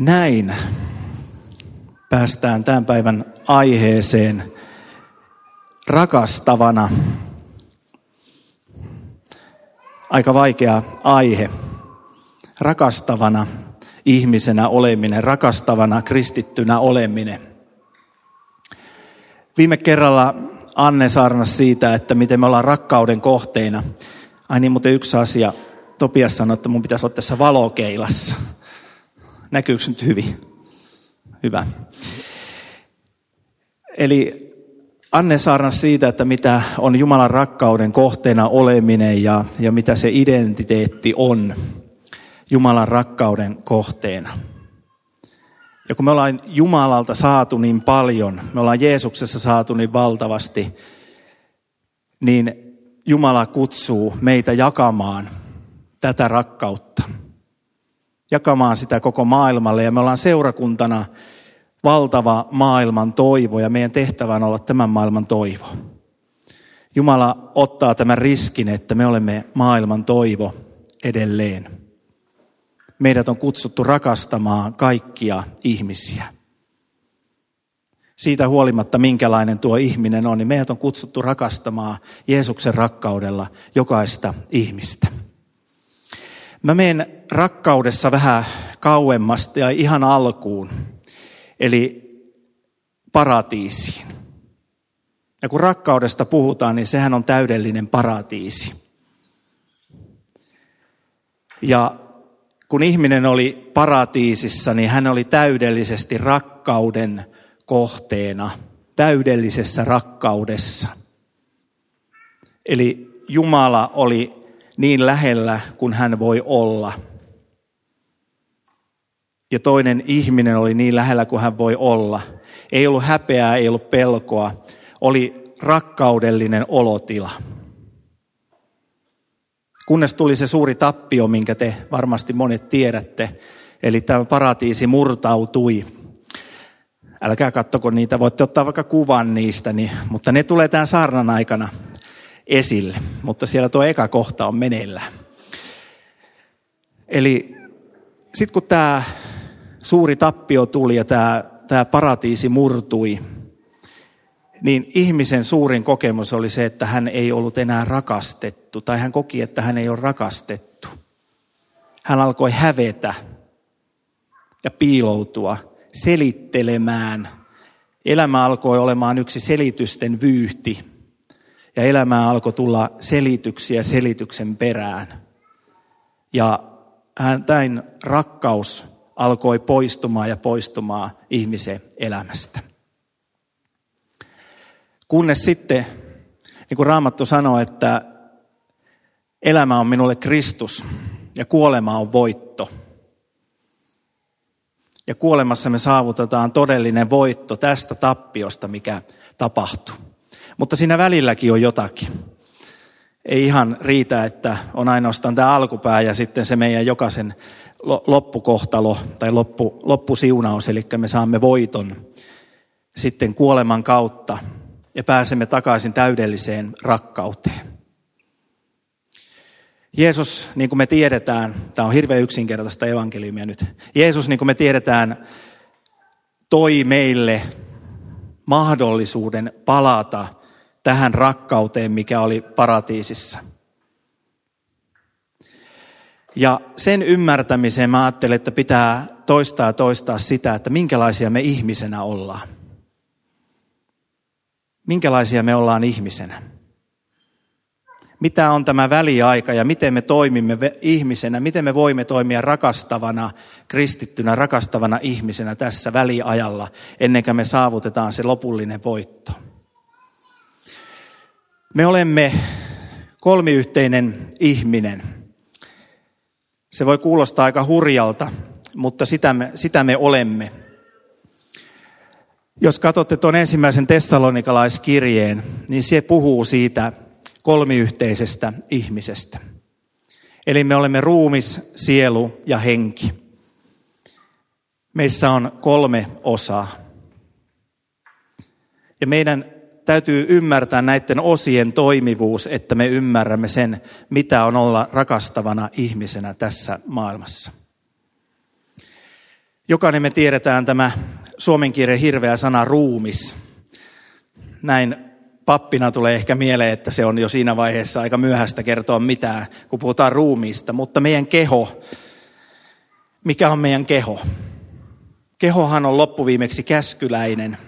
Näin päästään tämän päivän aiheeseen rakastavana. Aika vaikea aihe. Rakastavana ihmisenä oleminen, rakastavana kristittynä oleminen. Viime kerralla Anne saarnasi siitä, että miten me ollaan rakkauden kohteina. Ai niin, mutta yksi asia. Topias sanoi, että mun pitäisi olla tässä valokeilassa. Näkyykö nyt hyvin? Hyvä. Eli Anne saarnas siitä, että mitä on Jumalan rakkauden kohteena oleminen ja, ja mitä se identiteetti on Jumalan rakkauden kohteena. Ja kun me ollaan Jumalalta saatu niin paljon, me ollaan Jeesuksessa saatu niin valtavasti, niin Jumala kutsuu meitä jakamaan tätä rakkautta. Jakamaan sitä koko maailmalle ja me ollaan seurakuntana valtava maailman toivo ja meidän tehtävä on olla tämän maailman toivo. Jumala ottaa tämän riskin, että me olemme maailman toivo edelleen. Meidät on kutsuttu rakastamaan kaikkia ihmisiä. Siitä huolimatta, minkälainen tuo ihminen on, niin meidät on kutsuttu rakastamaan Jeesuksen rakkaudella jokaista ihmistä. Mä menen rakkaudessa vähän kauemmasta ja ihan alkuun, eli paratiisiin. Ja kun rakkaudesta puhutaan, niin sehän on täydellinen paratiisi. Ja kun ihminen oli paratiisissa, niin hän oli täydellisesti rakkauden kohteena, täydellisessä rakkaudessa. Eli Jumala oli niin lähellä kuin hän voi olla. Ja toinen ihminen oli niin lähellä kuin hän voi olla. Ei ollut häpeää, ei ollut pelkoa. Oli rakkaudellinen olotila. Kunnes tuli se suuri tappio, minkä te varmasti monet tiedätte. Eli tämä paratiisi murtautui. Älkää kattoko niitä, voitte ottaa vaikka kuvan niistä, niin, mutta ne tulee tämän saarnan aikana esille. Mutta siellä tuo eka kohta on meneillään. Eli sitten kun tämä suuri tappio tuli ja tämä, tämä paratiisi murtui, niin ihmisen suurin kokemus oli se, että hän ei ollut enää rakastettu, tai hän koki, että hän ei ole rakastettu. Hän alkoi hävetä ja piiloutua, selittelemään. Elämä alkoi olemaan yksi selitysten vyyhti, ja elämää alkoi tulla selityksiä selityksen perään. Ja hän, tämän rakkaus alkoi poistumaan ja poistumaan ihmisen elämästä. Kunnes sitten, niin kuin Raamattu sanoo, että elämä on minulle Kristus ja kuolema on voitto. Ja kuolemassa me saavutetaan todellinen voitto tästä tappiosta, mikä tapahtuu. Mutta siinä välilläkin on jotakin. Ei ihan riitä, että on ainoastaan tämä alkupää ja sitten se meidän jokaisen loppukohtalo tai loppu, loppusiunaus, eli me saamme voiton sitten kuoleman kautta ja pääsemme takaisin täydelliseen rakkauteen. Jeesus, niin kuin me tiedetään, tämä on hirveän yksinkertaista evankeliumia nyt. Jeesus, niin kuin me tiedetään, toi meille mahdollisuuden palata tähän rakkauteen, mikä oli paratiisissa. Ja sen ymmärtämiseen mä ajattelen, että pitää toistaa ja toistaa sitä, että minkälaisia me ihmisenä ollaan minkälaisia me ollaan ihmisenä. Mitä on tämä väliaika ja miten me toimimme ihmisenä, miten me voimme toimia rakastavana, kristittynä, rakastavana ihmisenä tässä väliajalla, ennen kuin me saavutetaan se lopullinen voitto. Me olemme kolmiyhteinen ihminen. Se voi kuulostaa aika hurjalta, mutta sitä me, sitä me olemme. Jos katsotte tuon ensimmäisen tessalonikalaiskirjeen, niin se puhuu siitä kolmiyhteisestä ihmisestä. Eli me olemme ruumis, sielu ja henki. Meissä on kolme osaa. Ja meidän täytyy ymmärtää näiden osien toimivuus, että me ymmärrämme sen, mitä on olla rakastavana ihmisenä tässä maailmassa. Jokainen me tiedetään tämä suomen kirjan hirveä sana ruumis. Näin pappina tulee ehkä mieleen, että se on jo siinä vaiheessa aika myöhäistä kertoa mitään, kun puhutaan ruumiista. Mutta meidän keho, mikä on meidän keho? Kehohan on loppuviimeksi käskyläinen.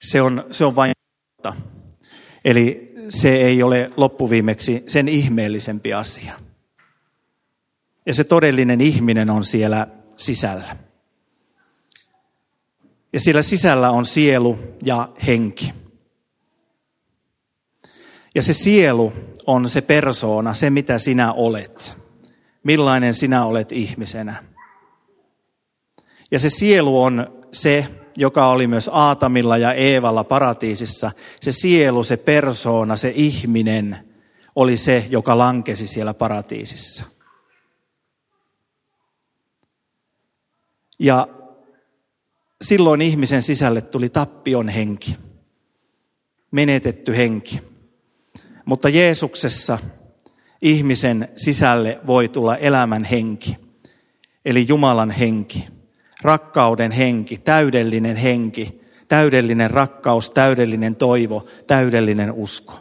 Se on, se on vain Eli se ei ole loppuviimeksi sen ihmeellisempi asia. Ja se todellinen ihminen on siellä sisällä. Ja siellä sisällä on sielu ja henki. Ja se sielu on se persoona, se mitä sinä olet. Millainen sinä olet ihmisenä. Ja se sielu on se, joka oli myös Aatamilla ja Eevalla paratiisissa. Se sielu, se persoona, se ihminen oli se, joka lankesi siellä paratiisissa. Ja silloin ihmisen sisälle tuli tappion henki, menetetty henki. Mutta Jeesuksessa ihmisen sisälle voi tulla elämän henki, eli Jumalan henki, rakkauden henki, täydellinen henki, täydellinen rakkaus, täydellinen toivo, täydellinen usko.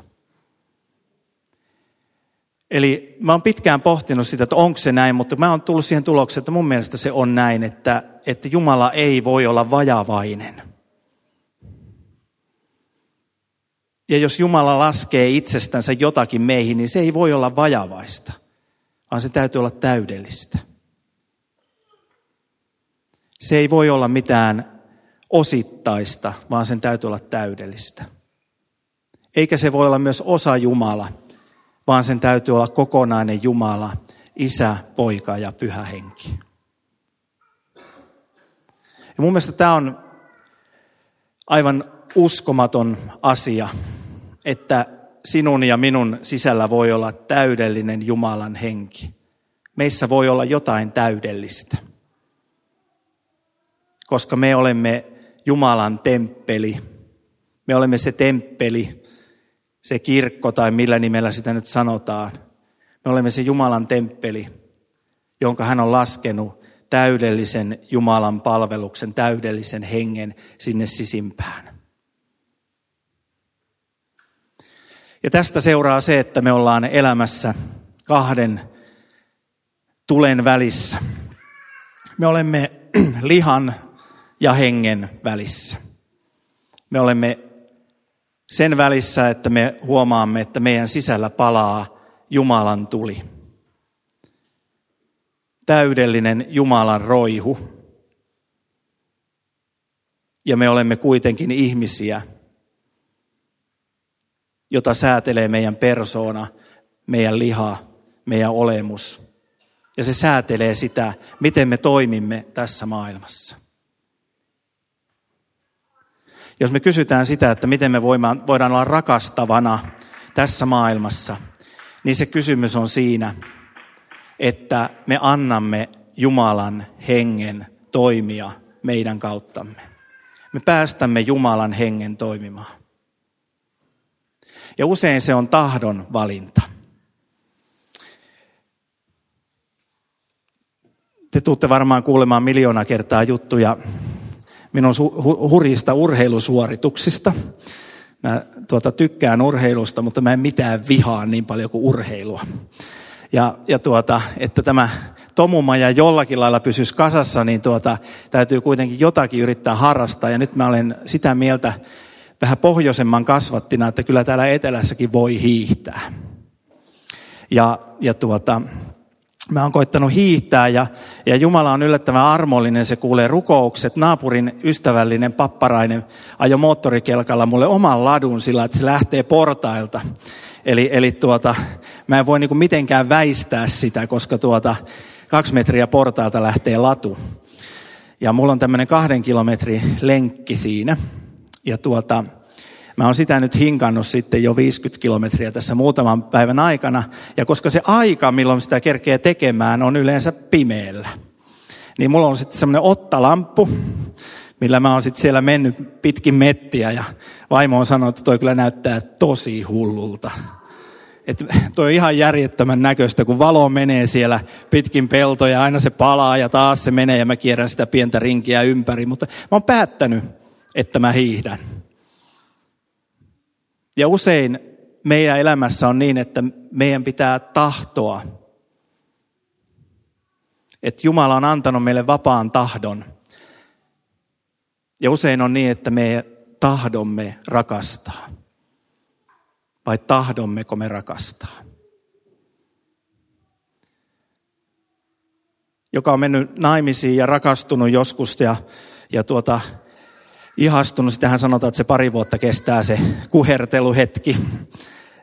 Eli mä oon pitkään pohtinut sitä, että onko se näin, mutta mä oon tullut siihen tulokseen, että mun mielestä se on näin, että, että Jumala ei voi olla vajavainen. Ja jos Jumala laskee itsestänsä jotakin meihin, niin se ei voi olla vajavaista, vaan se täytyy olla täydellistä. Se ei voi olla mitään osittaista, vaan sen täytyy olla täydellistä. Eikä se voi olla myös osa Jumala, vaan sen täytyy olla kokonainen Jumala, isä, poika ja pyhä henki. Ja mun mielestä tämä on aivan uskomaton asia, että sinun ja minun sisällä voi olla täydellinen Jumalan henki. Meissä voi olla jotain täydellistä, koska me olemme Jumalan temppeli. Me olemme se temppeli, se kirkko tai millä nimellä sitä nyt sanotaan. Me olemme se Jumalan temppeli, jonka hän on laskenut täydellisen Jumalan palveluksen, täydellisen hengen sinne sisimpään. Ja tästä seuraa se, että me ollaan elämässä kahden tulen välissä. Me olemme lihan ja hengen välissä. Me olemme sen välissä, että me huomaamme, että meidän sisällä palaa Jumalan tuli. Täydellinen Jumalan roihu. Ja me olemme kuitenkin ihmisiä, jota säätelee meidän persoona, meidän liha, meidän olemus. Ja se säätelee sitä, miten me toimimme tässä maailmassa. Jos me kysytään sitä, että miten me voidaan olla rakastavana tässä maailmassa, niin se kysymys on siinä, että me annamme Jumalan hengen toimia meidän kauttamme. Me päästämme Jumalan hengen toimimaan. Ja usein se on tahdon valinta. Te tuutte varmaan kuulemaan miljoona kertaa juttuja minun hurjista urheilusuorituksista. Mä tuota, tykkään urheilusta, mutta mä en mitään vihaa niin paljon kuin urheilua. Ja, ja tuota, että tämä tomumaja jollakin lailla pysyisi kasassa, niin tuota, täytyy kuitenkin jotakin yrittää harrastaa. Ja nyt mä olen sitä mieltä vähän pohjoisemman kasvattina, että kyllä täällä etelässäkin voi hiihtää. Ja, ja tuota, Mä oon koittanut hiihtää ja, ja Jumala on yllättävän armollinen, se kuulee rukoukset. Naapurin ystävällinen papparainen ajo moottorikelkalla mulle oman ladun sillä, että se lähtee portailta. Eli, eli tuota, mä en voi niinku mitenkään väistää sitä, koska tuota, kaksi metriä portaalta lähtee latu. Ja mulla on tämmöinen kahden kilometrin lenkki siinä. Ja tuota, Mä oon sitä nyt hinkannut sitten jo 50 kilometriä tässä muutaman päivän aikana. Ja koska se aika, milloin sitä kerkee tekemään, on yleensä pimeällä. Niin mulla on sitten semmoinen ottalamppu, millä mä oon sitten siellä mennyt pitkin mettiä. Ja vaimo on sanonut, että toi kyllä näyttää tosi hullulta. että toi on ihan järjettömän näköistä, kun valo menee siellä pitkin peltoja, aina se palaa ja taas se menee ja mä kierrän sitä pientä rinkiä ympäri. Mutta mä oon päättänyt, että mä hiihdän. Ja usein meidän elämässä on niin, että meidän pitää tahtoa. Että Jumala on antanut meille vapaan tahdon. Ja usein on niin, että me tahdomme rakastaa. Vai tahdommeko me rakastaa? Joka on mennyt naimisiin ja rakastunut joskus ja, ja tuota, ihastunut. Sitähän sanotaan, että se pari vuotta kestää se kuherteluhetki.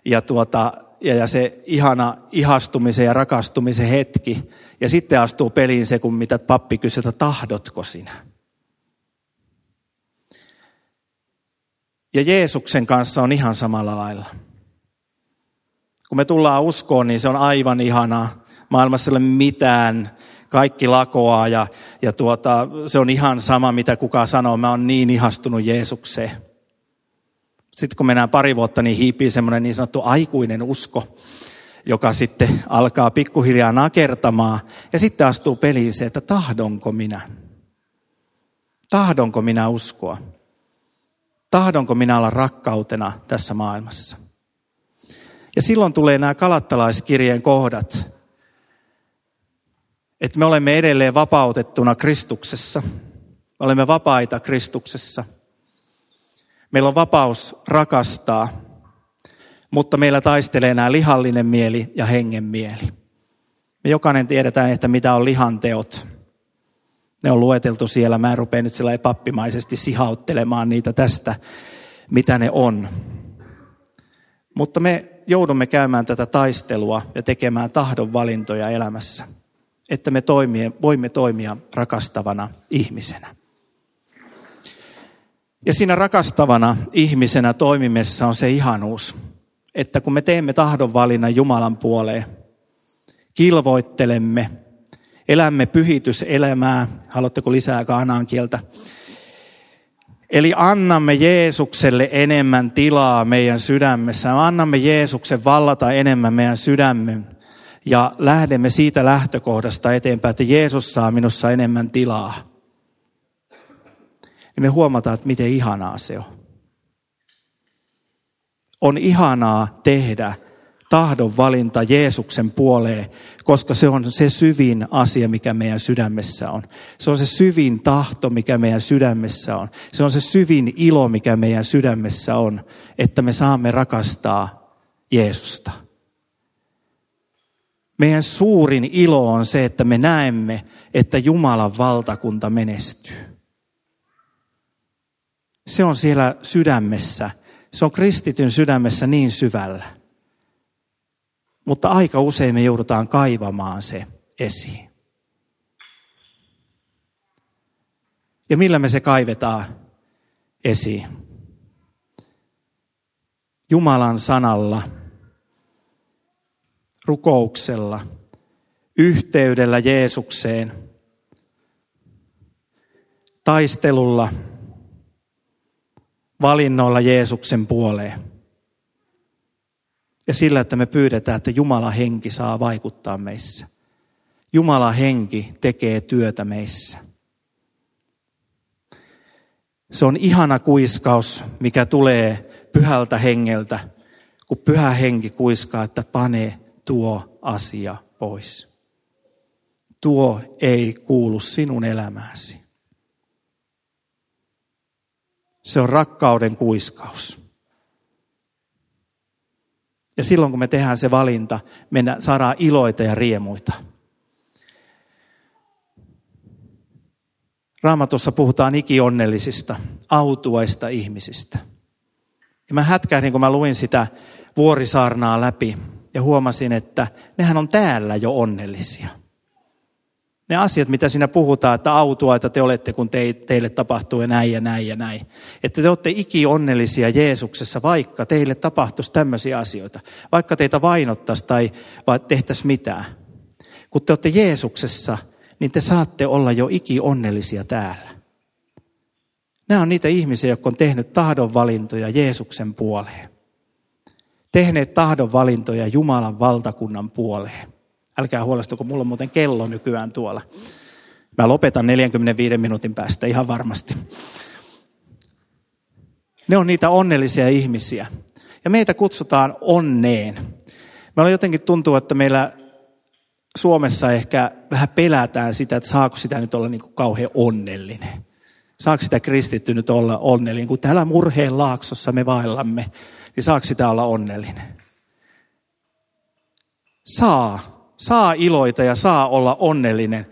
Ja, tuota, ja, ja se ihana ihastumisen ja rakastumisen hetki. Ja sitten astuu peliin se, kun mitä pappi kysyy, että tahdotko sinä? Ja Jeesuksen kanssa on ihan samalla lailla. Kun me tullaan uskoon, niin se on aivan ihanaa. Maailmassa ei ole mitään, kaikki lakoaa ja, ja tuota, se on ihan sama, mitä kuka sanoo. Mä oon niin ihastunut Jeesukseen. Sitten kun mennään pari vuotta, niin hiipii semmoinen niin sanottu aikuinen usko, joka sitten alkaa pikkuhiljaa nakertamaan. Ja sitten astuu peliin se, että tahdonko minä? Tahdonko minä uskoa? Tahdonko minä olla rakkautena tässä maailmassa? Ja silloin tulee nämä kalattalaiskirjeen kohdat, että me olemme edelleen vapautettuna Kristuksessa. Me olemme vapaita Kristuksessa. Meillä on vapaus rakastaa, mutta meillä taistelee nämä lihallinen mieli ja hengen mieli. Me jokainen tiedetään, että mitä on lihan teot. Ne on lueteltu siellä. Mä en rupea nyt sillä pappimaisesti sihauttelemaan niitä tästä, mitä ne on. Mutta me joudumme käymään tätä taistelua ja tekemään tahdonvalintoja elämässä, että me toimie, voimme toimia rakastavana ihmisenä. Ja siinä rakastavana ihmisenä toimimessa on se ihanuus, että kun me teemme tahdonvalinnan Jumalan puoleen, kilvoittelemme, elämme pyhityselämää, haluatteko lisää kaanaan kieltä, Eli annamme Jeesukselle enemmän tilaa meidän sydämessä. Annamme Jeesuksen vallata enemmän meidän sydämen. Ja lähdemme siitä lähtökohdasta eteenpäin, että Jeesus saa minussa enemmän tilaa. Niin me huomataan, että miten ihanaa se on. On ihanaa tehdä tahdon valinta Jeesuksen puoleen, koska se on se syvin asia, mikä meidän sydämessä on. Se on se syvin tahto, mikä meidän sydämessä on. Se on se syvin ilo, mikä meidän sydämessä on, että me saamme rakastaa Jeesusta. Meidän suurin ilo on se, että me näemme, että Jumalan valtakunta menestyy. Se on siellä sydämessä. Se on kristityn sydämessä niin syvällä. Mutta aika usein me joudutaan kaivamaan se esiin. Ja millä me se kaivetaan esiin? Jumalan sanalla, rukouksella, yhteydellä Jeesukseen, taistelulla, valinnoilla Jeesuksen puoleen. Ja sillä, että me pyydetään, että Jumala henki saa vaikuttaa meissä. Jumala henki tekee työtä meissä. Se on ihana kuiskaus, mikä tulee pyhältä hengeltä, kun pyhä henki kuiskaa, että pane tuo asia pois. Tuo ei kuulu sinun elämääsi. Se on rakkauden kuiskaus. Ja silloin kun me tehdään se valinta, me saadaan iloita ja riemuita. Raamatussa puhutaan ikionnellisista, autuaista ihmisistä. Ja mä hätkähdin, kun mä luin sitä vuorisaarnaa läpi ja huomasin, että nehän on täällä jo onnellisia ne asiat, mitä siinä puhutaan, että autua, että te olette, kun te, teille tapahtuu näin ja näin ja näin. Että te olette iki onnellisia Jeesuksessa, vaikka teille tapahtuisi tämmöisiä asioita. Vaikka teitä vainottaisi tai tehtäisi mitään. Kun te olette Jeesuksessa, niin te saatte olla jo iki onnellisia täällä. Nämä on niitä ihmisiä, jotka on tehnyt tahdonvalintoja Jeesuksen puoleen. Tehneet tahdonvalintoja Jumalan valtakunnan puoleen. Älkää huolestuko, mulla on muuten kello nykyään tuolla. Mä lopetan 45 minuutin päästä ihan varmasti. Ne on niitä onnellisia ihmisiä. Ja meitä kutsutaan onneen. Meillä jotenkin tuntuu, että meillä Suomessa ehkä vähän pelätään sitä, että saako sitä nyt olla niin kuin kauhean onnellinen. Saako sitä kristitty nyt olla onnellinen? Kun täällä murheen laaksossa me vaillamme, niin saako sitä olla onnellinen? Saa. Saa iloita ja saa olla onnellinen,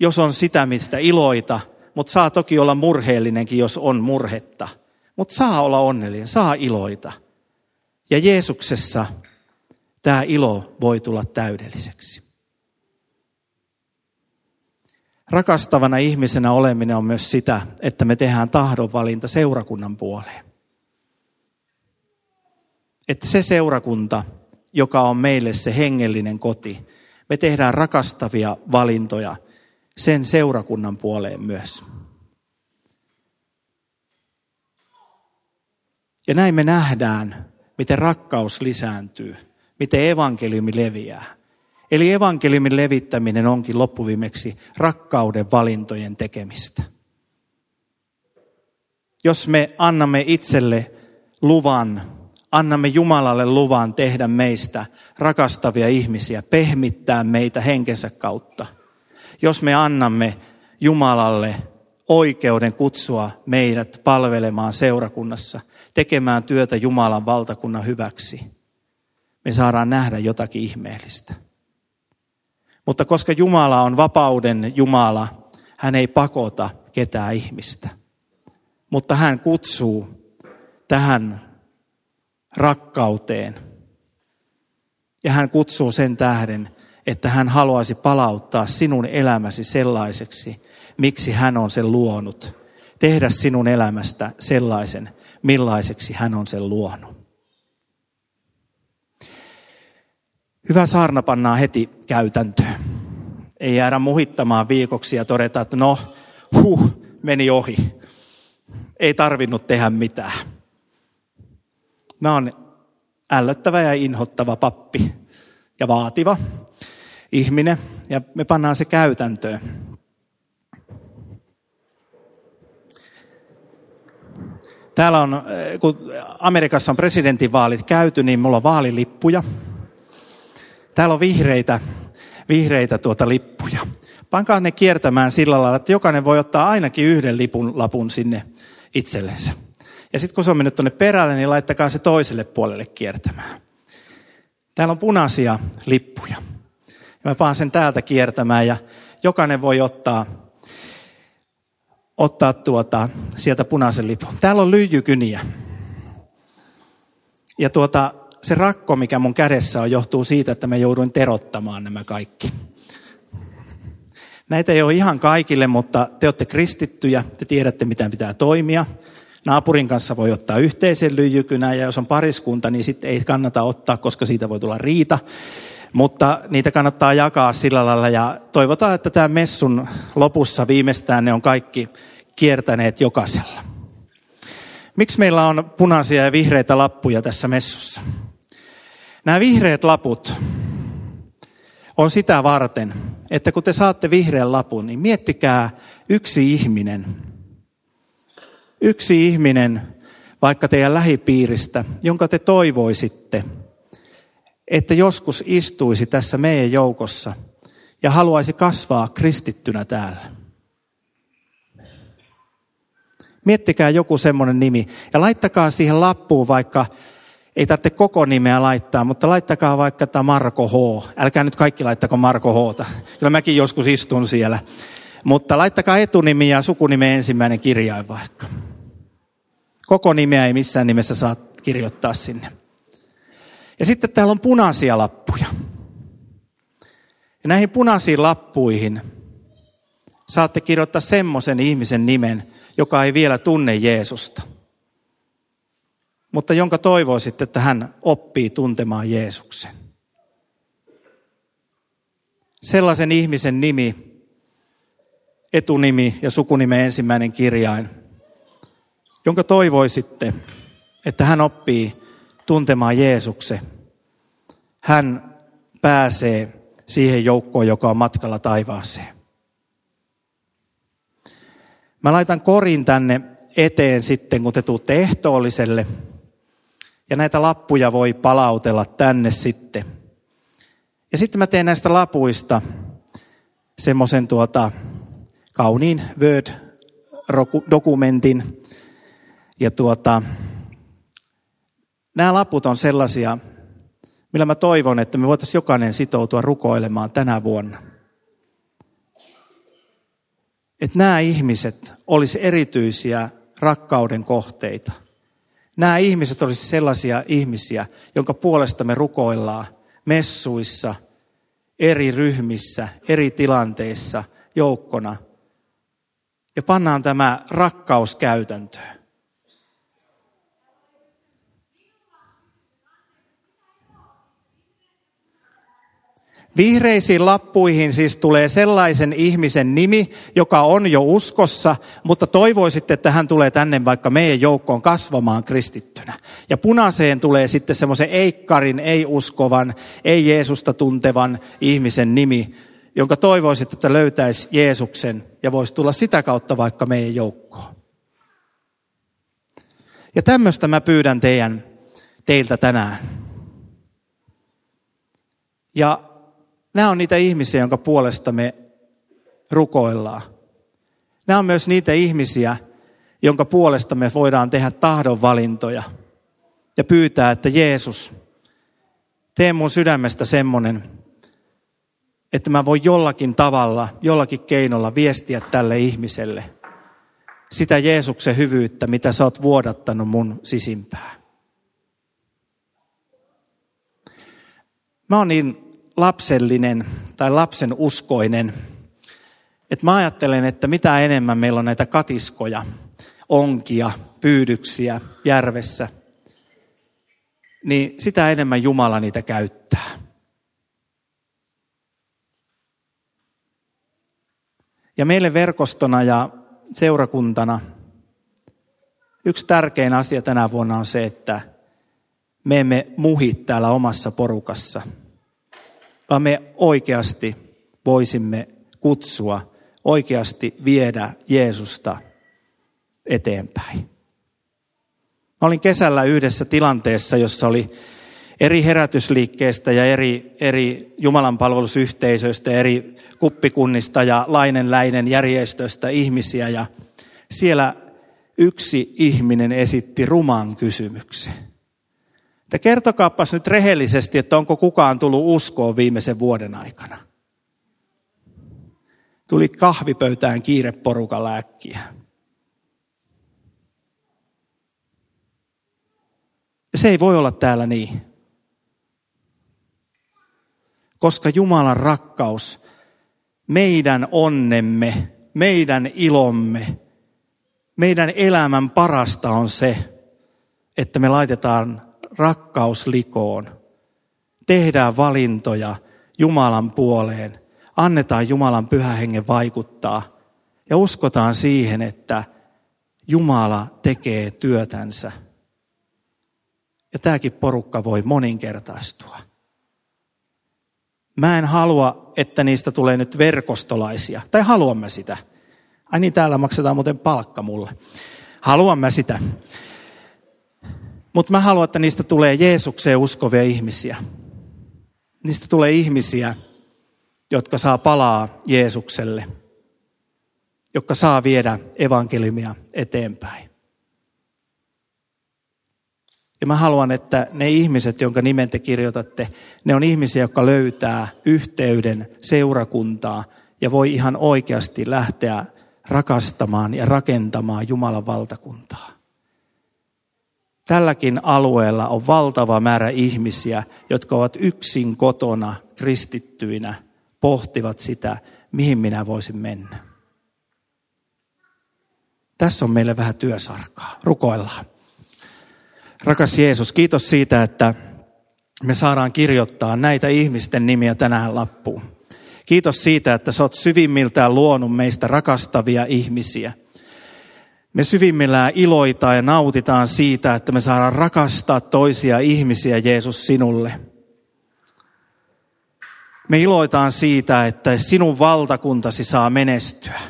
jos on sitä, mistä iloita. Mutta saa toki olla murheellinenkin, jos on murhetta. Mutta saa olla onnellinen, saa iloita. Ja Jeesuksessa tämä ilo voi tulla täydelliseksi. Rakastavana ihmisenä oleminen on myös sitä, että me tehdään tahdonvalinta seurakunnan puoleen. Että se seurakunta, joka on meille se hengellinen koti, me tehdään rakastavia valintoja sen seurakunnan puoleen myös. Ja näin me nähdään, miten rakkaus lisääntyy, miten evankeliumi leviää. Eli evankeliumin levittäminen onkin loppuviimeksi rakkauden valintojen tekemistä. Jos me annamme itselle luvan, annamme Jumalalle luvan tehdä meistä rakastavia ihmisiä, pehmittää meitä henkensä kautta. Jos me annamme Jumalalle oikeuden kutsua meidät palvelemaan seurakunnassa, tekemään työtä Jumalan valtakunnan hyväksi, me saadaan nähdä jotakin ihmeellistä. Mutta koska Jumala on vapauden Jumala, hän ei pakota ketään ihmistä. Mutta hän kutsuu tähän rakkauteen. Ja hän kutsuu sen tähden, että hän haluaisi palauttaa sinun elämäsi sellaiseksi, miksi hän on sen luonut. Tehdä sinun elämästä sellaisen, millaiseksi hän on sen luonut. Hyvä saarna pannaan heti käytäntöön. Ei jäädä muhittamaan viikoksi ja todeta, että no, huh, meni ohi. Ei tarvinnut tehdä mitään. Mä oon ällöttävä ja inhottava pappi ja vaativa ihminen ja me pannaan se käytäntöön. Täällä on, kun Amerikassa on presidentinvaalit käyty, niin mulla on vaalilippuja. Täällä on vihreitä, vihreitä tuota lippuja. Pankaa ne kiertämään sillä lailla, että jokainen voi ottaa ainakin yhden lipun lapun sinne itsellensä. Ja sitten kun se on mennyt tuonne perälle, niin laittakaa se toiselle puolelle kiertämään. Täällä on punaisia lippuja. Ja mä paan sen täältä kiertämään ja jokainen voi ottaa, ottaa tuota, sieltä punaisen lipun. Täällä on lyijykyniä. Ja tuota, se rakko, mikä mun kädessä on, johtuu siitä, että mä jouduin terottamaan nämä kaikki. Näitä ei ole ihan kaikille, mutta te olette kristittyjä, te tiedätte, miten pitää toimia. Naapurin kanssa voi ottaa yhteisen lyijykynän ja jos on pariskunta, niin sitten ei kannata ottaa, koska siitä voi tulla riita. Mutta niitä kannattaa jakaa sillä lailla ja toivotaan, että tämä messun lopussa viimeistään ne on kaikki kiertäneet jokaisella. Miksi meillä on punaisia ja vihreitä lappuja tässä messussa? Nämä vihreät laput on sitä varten, että kun te saatte vihreän lapun, niin miettikää yksi ihminen. Yksi ihminen vaikka teidän lähipiiristä, jonka te toivoisitte, että joskus istuisi tässä meidän joukossa ja haluaisi kasvaa kristittynä täällä. Miettikää joku semmoinen nimi ja laittakaa siihen lappuun vaikka ei tarvitse koko nimeä laittaa, mutta laittakaa vaikka tämä Marko H. Älkää nyt kaikki laittako Marko H. Kyllä mäkin joskus istun siellä. Mutta laittakaa etunimi ja sukunime ensimmäinen kirjain vaikka. Koko nimeä ei missään nimessä saa kirjoittaa sinne. Ja sitten täällä on punaisia lappuja. Ja näihin punaisiin lappuihin saatte kirjoittaa semmoisen ihmisen nimen, joka ei vielä tunne Jeesusta mutta jonka toivoisit, että hän oppii tuntemaan Jeesuksen. Sellaisen ihmisen nimi, etunimi ja sukunimen ensimmäinen kirjain, jonka toivoisitte, että hän oppii tuntemaan Jeesuksen, hän pääsee siihen joukkoon, joka on matkalla taivaaseen. Mä laitan korin tänne eteen sitten, kun te tuutte ehtoolliselle. Ja näitä lappuja voi palautella tänne sitten. Ja sitten mä teen näistä lapuista semmoisen tuota kauniin Word-dokumentin. Ja tuota, nämä laput on sellaisia, millä mä toivon, että me voitaisiin jokainen sitoutua rukoilemaan tänä vuonna. Että nämä ihmiset olisi erityisiä rakkauden kohteita. Nämä ihmiset olisi sellaisia ihmisiä, jonka puolesta me rukoillaan messuissa, eri ryhmissä, eri tilanteissa, joukkona. Ja pannaan tämä rakkaus käytäntöön. Vihreisiin lappuihin siis tulee sellaisen ihmisen nimi, joka on jo uskossa, mutta toivoisitte, että hän tulee tänne vaikka meidän joukkoon kasvamaan kristittynä. Ja punaiseen tulee sitten semmoisen eikkarin, ei-uskovan, ei-Jeesusta tuntevan ihmisen nimi, jonka toivoisitte, että löytäisi Jeesuksen ja voisi tulla sitä kautta vaikka meidän joukkoon. Ja tämmöistä mä pyydän teidän, teiltä tänään. Ja Nämä on niitä ihmisiä, jonka puolesta me rukoillaan. Nämä on myös niitä ihmisiä, jonka puolesta me voidaan tehdä tahdonvalintoja ja pyytää, että Jeesus, tee mun sydämestä semmoinen, että mä voin jollakin tavalla, jollakin keinolla viestiä tälle ihmiselle sitä Jeesuksen hyvyyttä, mitä sä oot vuodattanut mun sisimpää. Mä oon niin lapsellinen tai lapsen uskoinen. Että mä ajattelen, että mitä enemmän meillä on näitä katiskoja, onkia, pyydyksiä järvessä, niin sitä enemmän Jumala niitä käyttää. Ja meille verkostona ja seurakuntana yksi tärkein asia tänä vuonna on se, että me emme muhi täällä omassa porukassa – vaan me oikeasti voisimme kutsua, oikeasti viedä Jeesusta eteenpäin. Mä olin kesällä yhdessä tilanteessa, jossa oli eri herätysliikkeestä ja eri, eri Jumalan palvelusyhteisöistä, eri kuppikunnista ja lainenläinen järjestöistä ihmisiä. Ja siellä yksi ihminen esitti ruman kysymyksen. Että kertokaapas nyt rehellisesti, että onko kukaan tullut uskoon viimeisen vuoden aikana. Tuli kahvipöytään kiire porukalla äkkiä. Ja se ei voi olla täällä niin. Koska Jumalan rakkaus, meidän onnemme, meidän ilomme, meidän elämän parasta on se, että me laitetaan rakkaus likoon. Tehdään valintoja Jumalan puoleen. Annetaan Jumalan pyhä hengen vaikuttaa. Ja uskotaan siihen, että Jumala tekee työtänsä. Ja tämäkin porukka voi moninkertaistua. Mä en halua, että niistä tulee nyt verkostolaisia. Tai haluamme sitä. Ai niin, täällä maksetaan muuten palkka mulle. Haluamme sitä. Mutta mä haluan, että niistä tulee Jeesukseen uskovia ihmisiä. Niistä tulee ihmisiä, jotka saa palaa Jeesukselle, jotka saa viedä evankeliumia eteenpäin. Ja mä haluan, että ne ihmiset, jonka nimen te kirjoitatte, ne on ihmisiä, jotka löytää yhteyden seurakuntaa ja voi ihan oikeasti lähteä rakastamaan ja rakentamaan Jumalan valtakuntaa. Tälläkin alueella on valtava määrä ihmisiä, jotka ovat yksin kotona kristittyinä, pohtivat sitä, mihin minä voisin mennä. Tässä on meille vähän työsarkaa. Rukoillaan. Rakas Jeesus, kiitos siitä, että me saadaan kirjoittaa näitä ihmisten nimiä tänään lappuun. Kiitos siitä, että sä oot syvimmiltään luonut meistä rakastavia ihmisiä. Me syvimmillään iloitaan ja nautitaan siitä, että me saadaan rakastaa toisia ihmisiä Jeesus sinulle. Me iloitaan siitä, että sinun valtakuntasi saa menestyä.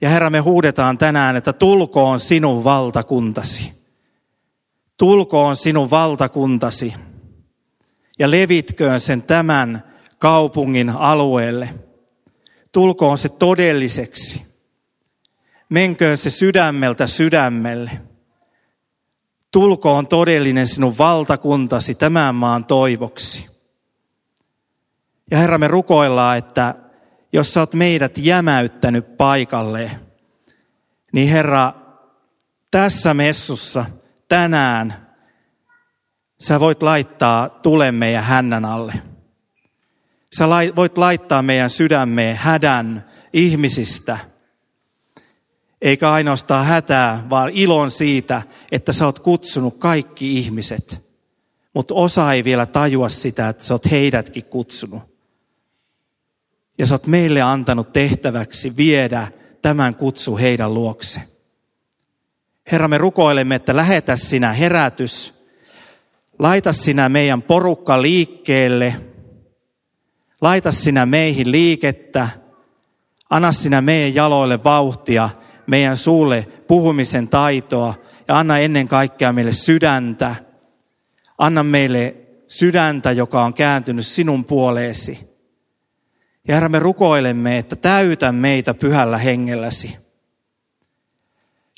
Ja Herra, me huudetaan tänään, että tulkoon sinun valtakuntasi. Tulkoon sinun valtakuntasi ja levitköön sen tämän kaupungin alueelle. Tulkoon se todelliseksi. Menköön se sydämeltä sydämelle. Tulkoon todellinen sinun valtakuntasi tämän maan toivoksi. Ja Herra, me rukoillaan, että jos sä oot meidät jämäyttänyt paikalle, niin Herra, tässä messussa tänään sä voit laittaa tulen meidän hännän alle. Sä voit laittaa meidän sydämeen hädän ihmisistä. Eikä ainoastaan hätää, vaan ilon siitä, että sä oot kutsunut kaikki ihmiset. Mutta osa ei vielä tajua sitä, että sä oot heidätkin kutsunut. Ja sä oot meille antanut tehtäväksi viedä tämän kutsu heidän luokse. Herra, me rukoilemme, että lähetä sinä herätys. Laita sinä meidän porukka liikkeelle. Laita sinä meihin liikettä. Anna sinä meidän jaloille vauhtia, meidän suulle puhumisen taitoa ja anna ennen kaikkea meille sydäntä. Anna meille sydäntä, joka on kääntynyt sinun puoleesi. Ja Herra, me rukoilemme, että täytä meitä pyhällä hengelläsi.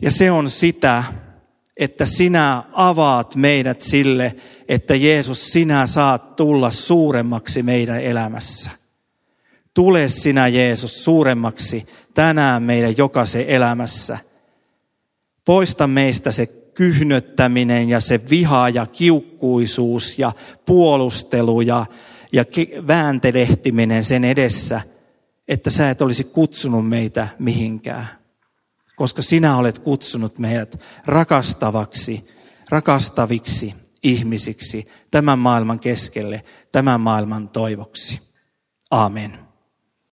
Ja se on sitä, että sinä avaat meidät sille, että Jeesus, sinä saat tulla suuremmaksi meidän elämässä. Tule sinä Jeesus suuremmaksi tänään meidän jokaisen elämässä. Poista meistä se kyhnöttäminen ja se viha ja kiukkuisuus ja puolustelu ja, ja vääntelehtiminen sen edessä, että sä et olisi kutsunut meitä mihinkään. Koska sinä olet kutsunut meidät rakastavaksi, rakastaviksi ihmisiksi tämän maailman keskelle, tämän maailman toivoksi. Amen.